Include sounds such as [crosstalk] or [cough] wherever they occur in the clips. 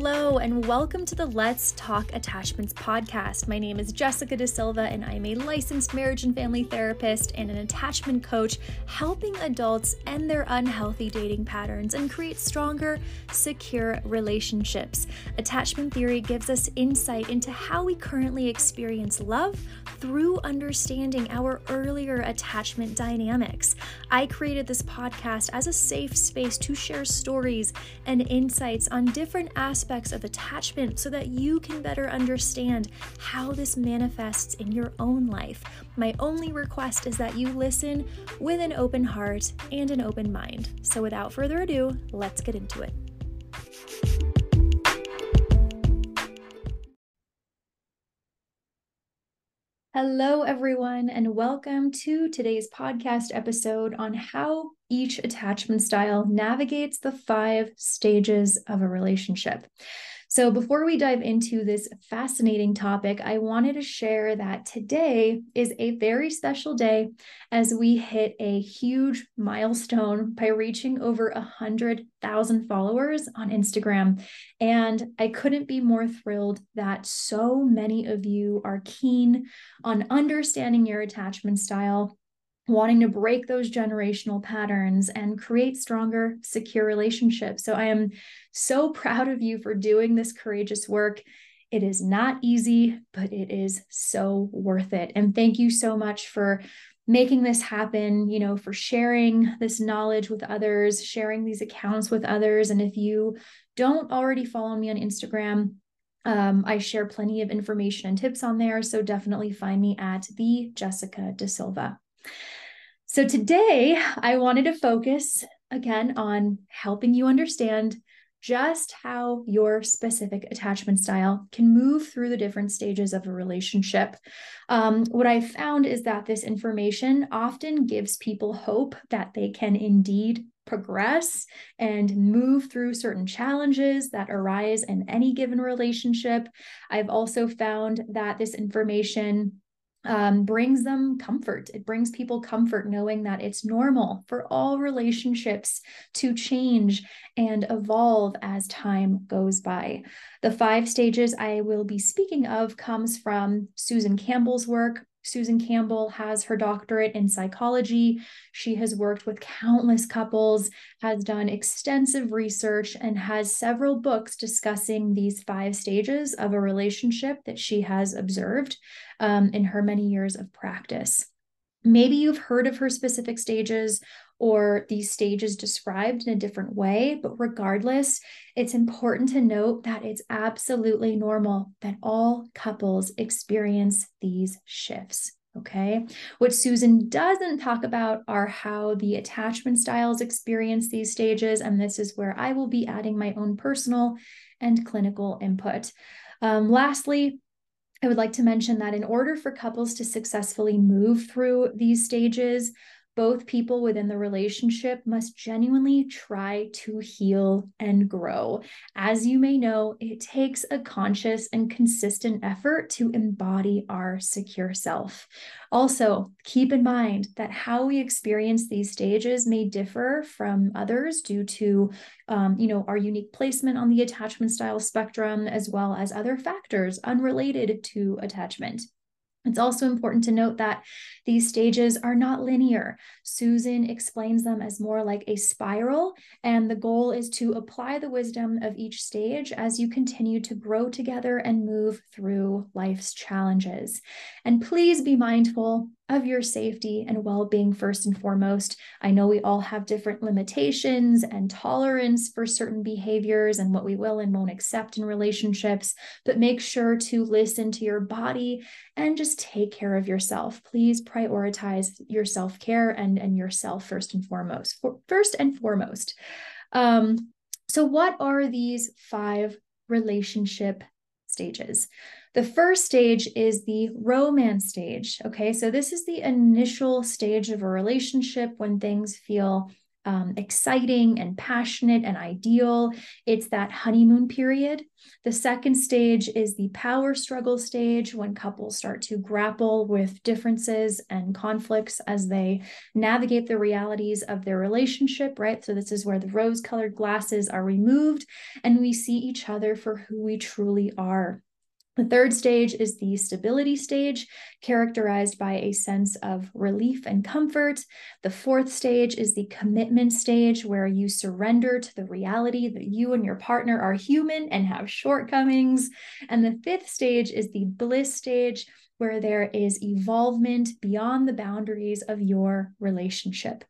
Hello, and welcome to the Let's Talk Attachments podcast. My name is Jessica Da Silva, and I'm a licensed marriage and family therapist and an attachment coach, helping adults end their unhealthy dating patterns and create stronger, secure relationships. Attachment theory gives us insight into how we currently experience love through understanding our earlier attachment dynamics. I created this podcast as a safe space to share stories and insights on different aspects of attachment so that you can better understand how this manifests in your own life. My only request is that you listen with an open heart and an open mind. So, without further ado, let's get into it. Hello, everyone, and welcome to today's podcast episode on how each attachment style navigates the five stages of a relationship. So, before we dive into this fascinating topic, I wanted to share that today is a very special day as we hit a huge milestone by reaching over 100,000 followers on Instagram. And I couldn't be more thrilled that so many of you are keen on understanding your attachment style wanting to break those generational patterns and create stronger, secure relationships. So I am so [laughs] proud of you for doing this courageous work. It is not easy, but it is so worth it. And thank you so much for making this happen, you know, for sharing this knowledge with others, sharing these accounts with others. And if you don't already follow me on Instagram, um, I share plenty of information and tips on there. So definitely find me at the Jessica Da Silva. So today I wanted to focus again on helping you understand just how your specific attachment style can move through the different stages of a relationship. Um, what I found is that this information often gives people hope that they can indeed progress and move through certain challenges that arise in any given relationship. I've also found that this information um, brings them comfort. It brings people comfort knowing that it's normal for all relationships to change and evolve as time goes by. The five stages I will be speaking of comes from Susan Campbell's work, Susan Campbell has her doctorate in psychology. She has worked with countless couples, has done extensive research, and has several books discussing these five stages of a relationship that she has observed um, in her many years of practice. Maybe you've heard of her specific stages or these stages described in a different way, but regardless, it's important to note that it's absolutely normal that all couples experience these shifts. Okay. What Susan doesn't talk about are how the attachment styles experience these stages. And this is where I will be adding my own personal and clinical input. Um, lastly, I would like to mention that in order for couples to successfully move through these stages, both people within the relationship must genuinely try to heal and grow. As you may know, it takes a conscious and consistent effort to embody our secure self. Also, keep in mind that how we experience these stages may differ from others due to, um, you know, our unique placement on the attachment style spectrum, as well as other factors unrelated to attachment. It's also important to note that these stages are not linear. Susan explains them as more like a spiral, and the goal is to apply the wisdom of each stage as you continue to grow together and move through life's challenges. And please be mindful of your safety and well being first and foremost. I know we all have different limitations and tolerance for certain behaviors and what we will and won't accept in relationships, but make sure to listen to your body and just take care of yourself. Please prioritize your self care and, and yourself first and foremost. For, first and foremost. Um, so, what are these five relationship stages? The first stage is the romance stage. Okay, so this is the initial stage of a relationship when things feel um, exciting and passionate and ideal. It's that honeymoon period. The second stage is the power struggle stage when couples start to grapple with differences and conflicts as they navigate the realities of their relationship, right? So, this is where the rose colored glasses are removed and we see each other for who we truly are. The third stage is the stability stage, characterized by a sense of relief and comfort. The fourth stage is the commitment stage, where you surrender to the reality that you and your partner are human and have shortcomings. And the fifth stage is the bliss stage, where there is evolvement beyond the boundaries of your relationship.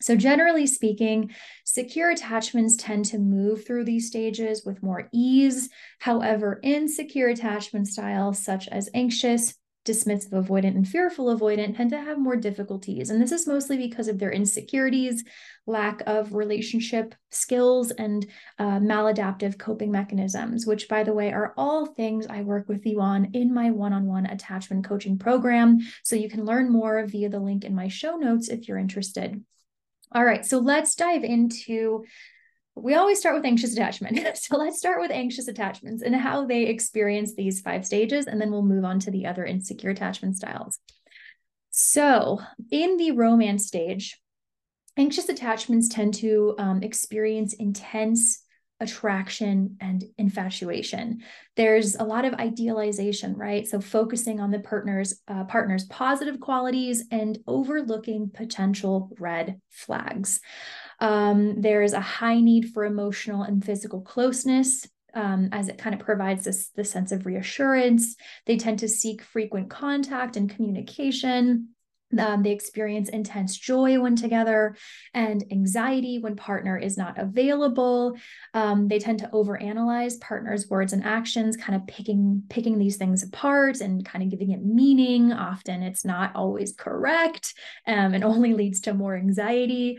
So, generally speaking, secure attachments tend to move through these stages with more ease. However, insecure attachment styles, such as anxious, dismissive avoidant, and fearful avoidant, tend to have more difficulties. And this is mostly because of their insecurities, lack of relationship skills, and uh, maladaptive coping mechanisms, which, by the way, are all things I work with you on in my one on one attachment coaching program. So, you can learn more via the link in my show notes if you're interested. All right, so let's dive into. We always start with anxious attachment. [laughs] so let's start with anxious attachments and how they experience these five stages, and then we'll move on to the other insecure attachment styles. So, in the romance stage, anxious attachments tend to um, experience intense attraction and infatuation there's a lot of idealization right so focusing on the partner's uh, partner's positive qualities and overlooking potential red flags um, there's a high need for emotional and physical closeness um, as it kind of provides this, this sense of reassurance. They tend to seek frequent contact and communication. Um, they experience intense joy when together and anxiety when partner is not available. Um, they tend to overanalyze partner's words and actions, kind of picking picking these things apart and kind of giving it meaning. Often it's not always correct um, and [laughs] only leads to more anxiety.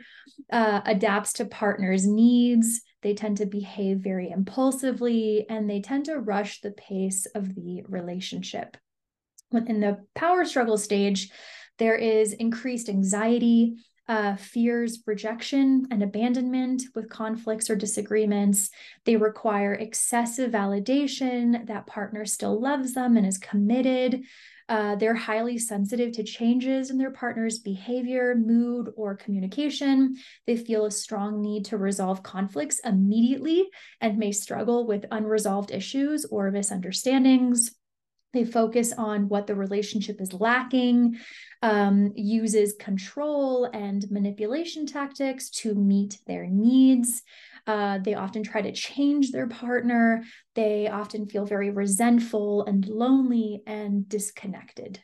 Uh, adapts to partner's needs. They tend to behave very impulsively and they tend to rush the pace of the relationship. In the power struggle stage, there is increased anxiety, uh, fears rejection and abandonment with conflicts or disagreements. They require excessive validation that partner still loves them and is committed. Uh, they're highly sensitive to changes in their partner's behavior, mood, or communication. They feel a strong need to resolve conflicts immediately and may struggle with unresolved issues or misunderstandings. They focus on what the relationship is lacking, um, uses control and manipulation tactics to meet their needs. Uh, they often try to change their partner. They often feel very resentful and lonely and disconnected.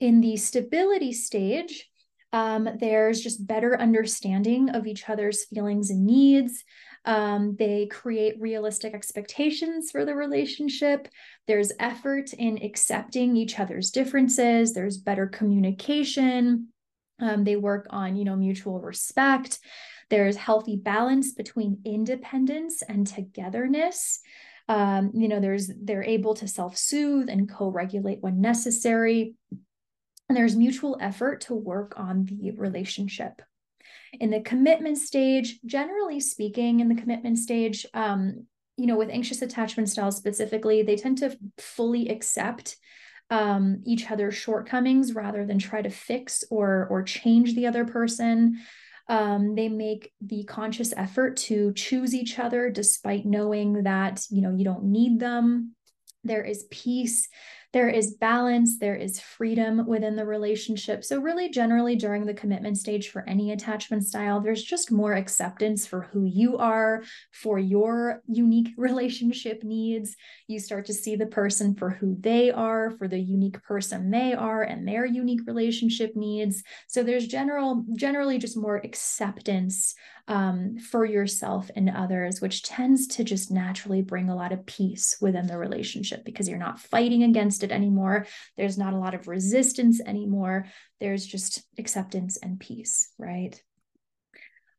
In the stability stage, um, there's just better understanding of each other's feelings and needs. Um, they create realistic expectations for the relationship. There's effort in accepting each other's differences. There's better communication. Um, they work on, you know, mutual respect. There's healthy balance between independence and togetherness. Um, you know, there's they're able to self-soothe and co-regulate when necessary. And there's mutual effort to work on the relationship. In the commitment stage, generally speaking, in the commitment stage, um, you know, with anxious attachment styles specifically, they tend to fully accept um, each other's shortcomings rather than try to fix or or change the other person. Um, they make the conscious effort to choose each other despite knowing that you know you don't need them. There is peace there is balance, there is freedom within the relationship. So, really, generally, during the commitment stage for any attachment style, there's just more acceptance for who you are, for your unique [laughs] relationship needs. You start to see the person for who they are, for the unique person they are, and their unique relationship needs. So, there's general, generally, just more acceptance um, for yourself and others, which tends to just naturally bring a lot of peace within the relationship because you're not fighting against it anymore. There's not a lot of resistance anymore. There's just acceptance and peace, right?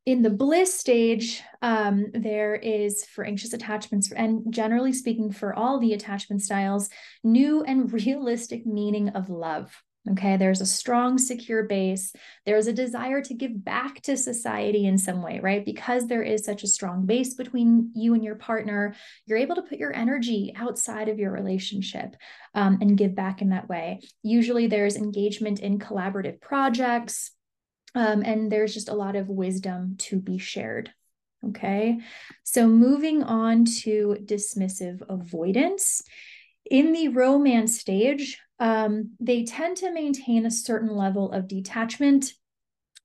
in the bliss stage, um, there is for anxious attachments, and generally speaking, for all the attachment styles, new and [laughs] realistic meaning of love. Okay, there's a strong, secure base. There's a desire to give back to society in some way, right? Because there is such a strong base between you and your partner, you're able to put your energy outside of your relationship um, and give back in that way. Usually, there's engagement in collaborative projects, um, and there's just a lot of wisdom to be shared. Okay, so moving on to dismissive avoidance. In the romance stage, um, they tend to maintain a certain level of detachment.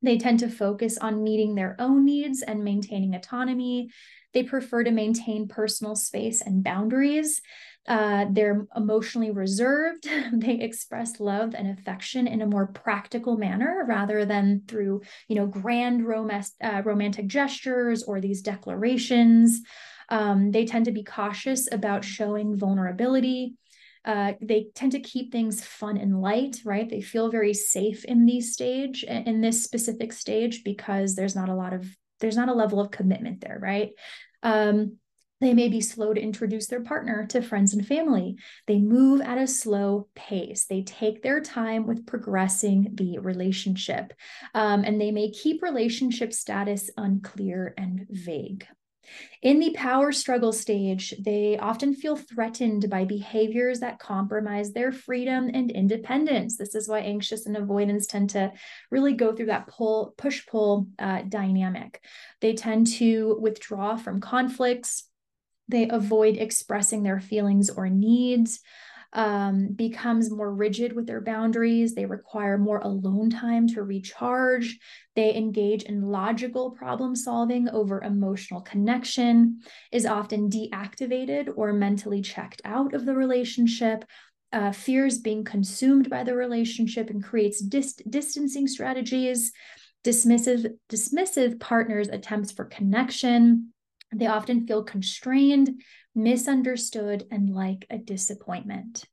They tend to focus on meeting their own needs and maintaining autonomy. They prefer to maintain personal space and boundaries. Uh, they're emotionally reserved. [laughs] they express love and affection in a more practical manner rather than through, you know, grand uh, romantic gestures or these declarations. Um, they tend to be cautious about showing vulnerability. Uh, they tend to keep things fun and light, right? They feel very safe in these stage, in this specific stage, because there's not a lot of there's not a level of commitment there, right? Um, they may be slow to introduce their partner to friends and family. They move at a slow pace. They take their time with progressing the relationship. Um, and they may keep relationship status unclear and vague. In the power struggle stage, they often feel threatened by behaviors that compromise their freedom and independence. This is why anxious and avoidance tend to really go through that pull, push pull uh, dynamic. They tend to withdraw from conflicts. They avoid expressing their feelings or needs um, becomes more rigid with their boundaries. They require more alone time to recharge. They engage in logical problem solving over emotional connection, is often deactivated or mentally checked out of the relationship. Uh, fears being consumed by the relationship and creates dis- distancing strategies. Dismissive, dismissive partners' attempts for connection. They often feel constrained, misunderstood, and like a disappointment.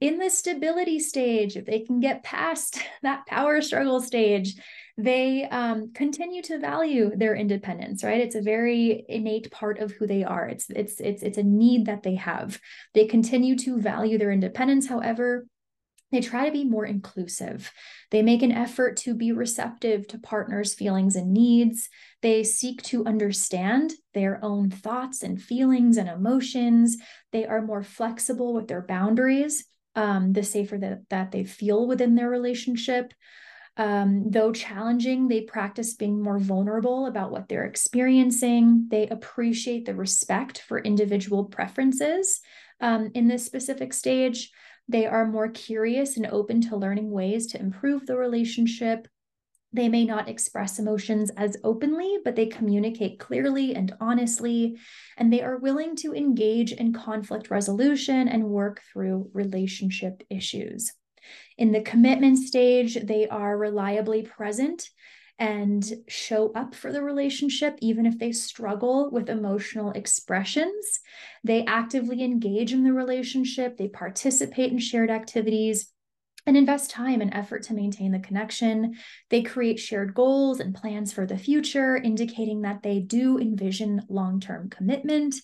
In the stability stage, if they can get past [laughs] that power struggle stage, they um, continue to value their independence right? It's a very innate part of who they are. It's it's it's it's a need that they have. They continue to value their independence. However they try to be more inclusive. They make an effort to be receptive to partners' feelings and needs. They seek to understand their own thoughts and feelings and emotions. They are more flexible with their boundaries, um, the safer that, that they feel within their relationship. Um, though challenging, they practice being more vulnerable about what they're experiencing. They appreciate the respect for individual preferences um, in this specific stage. They are more curious and open to learning ways to improve the relationship. They may not express emotions as openly, but they communicate clearly and honestly, and they are willing to engage in conflict resolution and work through relationship issues. In the commitment stage, they are reliably present and show up for the relationship, even if they struggle with emotional expressions. They actively engage in the relationship, they participate in shared activities. And invest time and effort to maintain the connection. They create shared goals and plans for the future, indicating that they do envision long term commitment.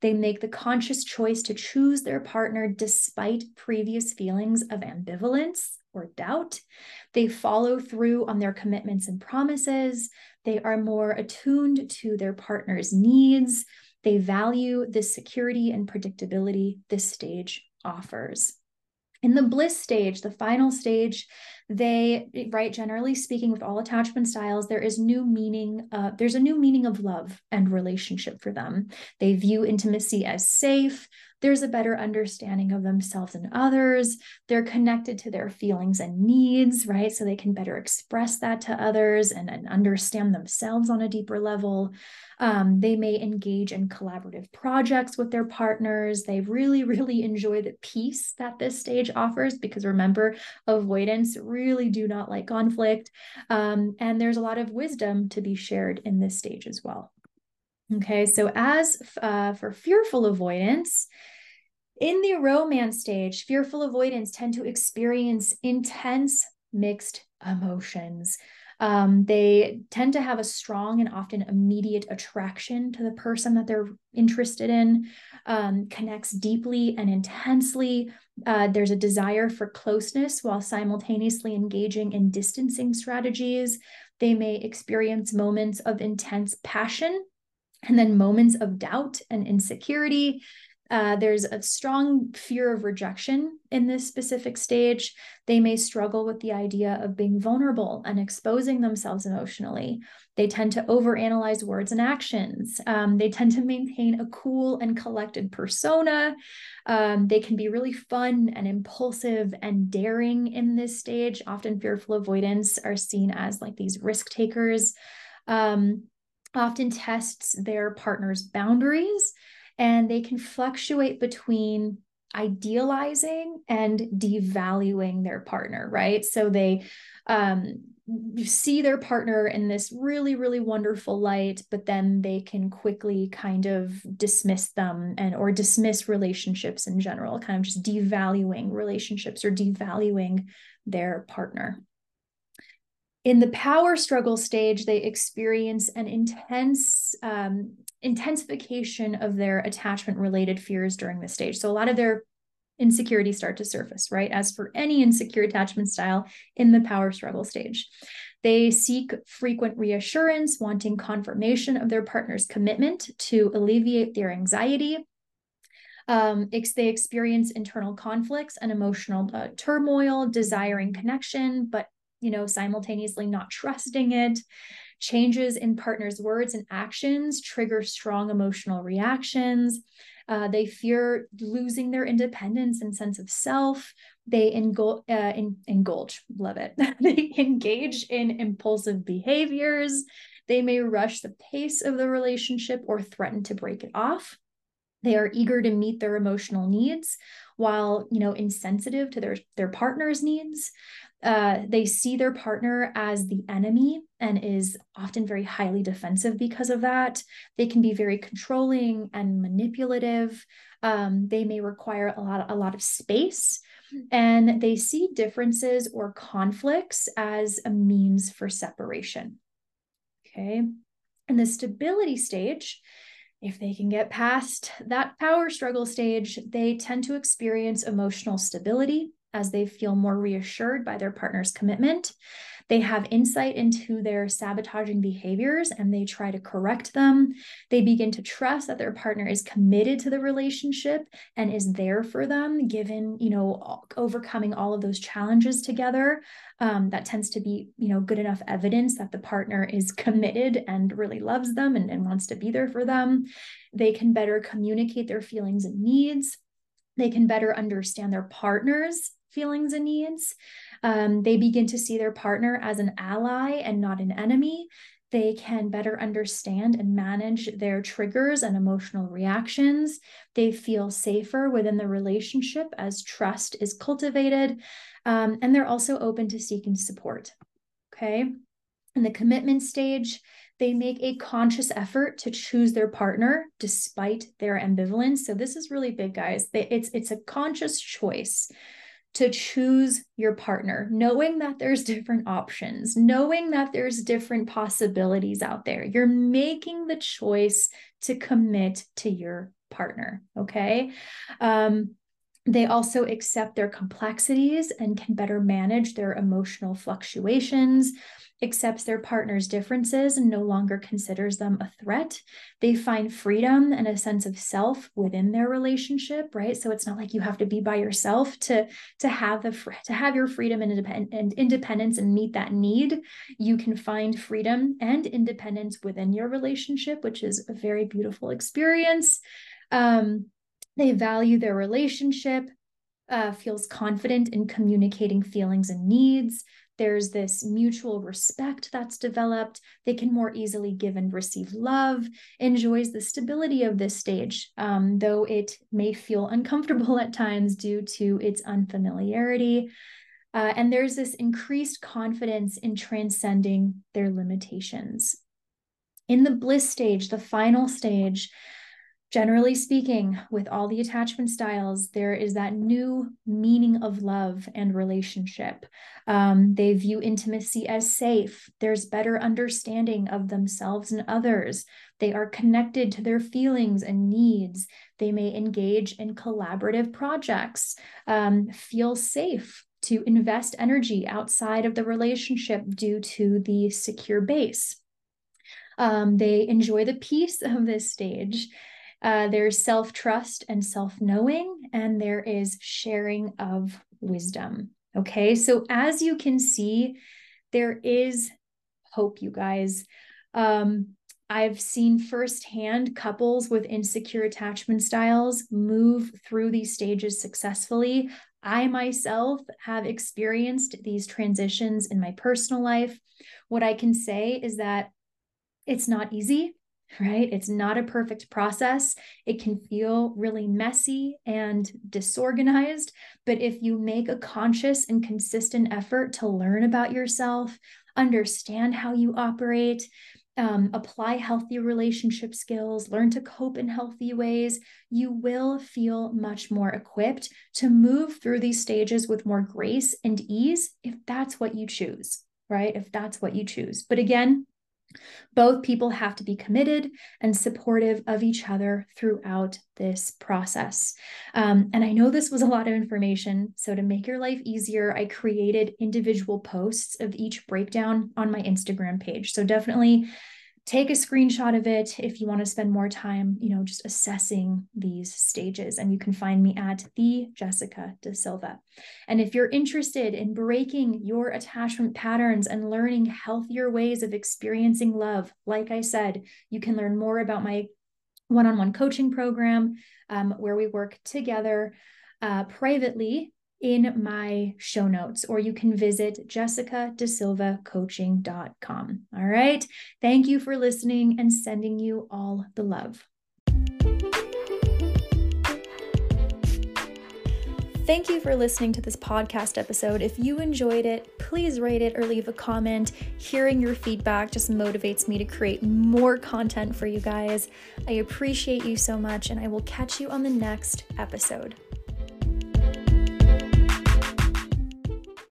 They make the conscious choice to choose their partner despite previous feelings of ambivalence or doubt. They follow through on their commitments and promises. They are more attuned to their partner's needs. They value the security and predictability this stage offers. In the bliss stage, the final stage, they, right, generally speaking, with all attachment styles, there is new meaning, uh, there's a new meaning of love and relationship for them. They view intimacy as safe, there's a better understanding of themselves and others. They're connected to their feelings and needs, right? So they can better express that to others and, and understand themselves on a deeper level. Um, they may engage in collaborative projects with their partners. They really, really enjoy the peace that this stage offers because remember, avoidance really do not like conflict. Um, and there's a lot of wisdom to be shared in this stage as well. Okay, so as uh, for fearful avoidance, in the romance stage, fearful avoidance tend to experience intense mixed emotions. Um, they tend to have a strong and often immediate attraction to the person that they're interested in, um, connects deeply and intensely. Uh, there's a desire for closeness while simultaneously engaging in distancing strategies. They may experience moments of intense passion and then moments of doubt and insecurity. Uh, there's a strong fear of rejection in this specific stage. They may struggle with the idea of being vulnerable and exposing themselves emotionally. They tend to overanalyze words and actions. Um, they tend to maintain a cool and collected persona. Um, they can be really fun and impulsive and daring in this stage. Often, fearful avoidance are seen as like these risk takers. Um, often tests their partner's boundaries and they can fluctuate between idealizing and devaluing their partner right? So they um, see their partner in this really really wonderful light but then they can quickly kind of dismiss them and or dismiss relationships in general kind of just devaluing relationships or devaluing their partner in the power struggle stage they experience an intense um, intensification of their attachment related fears during this stage. So a lot of their insecurities start to surface, right? As for any insecure attachment style in the power struggle stage. They seek frequent reassurance, wanting confirmation of their partner's commitment to alleviate their anxiety. Um, they experience internal conflicts and emotional uh, turmoil, desiring connection, but you know simultaneously not trusting it Changes in partners' words and actions trigger strong emotional reactions. Uh, they fear losing their independence and sense of self. They engul- uh, indulge, love it. [laughs] they engage in impulsive behaviors. They may rush the pace of the relationship or threaten to break it off. They are eager to meet their emotional needs while, you know, insensitive to their, their partner's needs uh, they see their partner as the enemy and is often very highly defensive because of that. They can be very controlling and manipulative. Um, they may require a lot, a lot of space, and they see differences or conflicts as a means for separation. Okay. In the stability stage, if they can get past that power struggle stage, they tend to experience emotional stability as they feel more reassured by their partner's commitment. They have insight into their sabotaging behaviors and they try to correct them. They begin to trust that their partner is committed to the relationship and is there for them, given, you know, overcoming all of those challenges together. Um, that tends to be, you know, good enough evidence that the partner is committed and really loves them and, and wants to be there for them. They can better communicate their feelings and needs. They can better understand their partner's feelings and needs. Um, they begin to see their partner as an ally and not an enemy. They can better understand and manage their triggers and emotional reactions. They feel safer within the relationship as trust is cultivated. Um, and they're also open to seeking support. Okay. In the commitment stage, they make a conscious effort to choose their partner despite their ambivalence. So this is really big, guys. It's it's a conscious choice to choose your partner, knowing that there's different options, knowing that there's different possibilities out there. You're making the choice to commit to your partner. Okay. Um, they also accept their complexities and can better manage their emotional fluctuations accepts their partner's differences and no longer considers them a threat. They find freedom and a sense of self within their relationship, right? So it's not like you have to be by yourself to to have the to have your freedom and, independ- and independence and meet that need. You can find freedom and independence within your relationship, which is a very beautiful experience. Um, they value their relationship, uh, feels confident in communicating feelings and needs, there's this mutual respect that's developed. They can more easily give and receive love, enjoys the stability of this stage, um, though it may feel uncomfortable [laughs] at times due to its unfamiliarity. Uh, and there's this increased confidence in transcending their limitations. In the bliss stage, the final stage, generally speaking, with all the attachment styles, there is that new meaning of love and relationship. Um, they view intimacy as safe. There's better understanding of themselves and others. They are connected to their feelings and needs. They may engage in collaborative projects, um, feel safe to invest energy outside of the relationship due to the secure base. Um, they enjoy the peace of this stage. Uh, there's self trust and self knowing, and there is sharing of wisdom. Okay, so as you can see, there is hope, you guys. Um, I've seen firsthand couples with insecure attachment styles move through these stages successfully. I myself have experienced these transitions in my personal life. What I can say is that it's not easy right? It's not a perfect process. It can feel really messy and disorganized. But if you make a conscious and consistent effort to learn about yourself, understand how you operate, um, apply healthy relationship skills, learn to cope in healthy ways, you will feel much more equipped to move through these stages with more grace and ease if that's what you choose, right? If that's what you choose. But again, both people have to be committed and supportive of each other throughout this process. Um, and I know this was a lot of information. So, to make your life easier, I created individual posts of each breakdown on my Instagram page. So, definitely take a screenshot of it if you want to spend more time, you know, just assessing these stages. And you can find me at the Jessica Da Silva. And if you're interested in breaking your attachment patterns and learning healthier ways of experiencing love, like I said, you can learn more about my one on one coaching program um, where we work together uh, privately in my show notes, or you can visit jessicadasilvacoaching.com. All right. Thank you for listening and sending you all the love. Thank you for listening to this podcast episode. If you enjoyed it, please rate it or leave a comment. Hearing your feedback just motivates me to create more content for you guys. I appreciate you so much, and I will catch you on the next episode.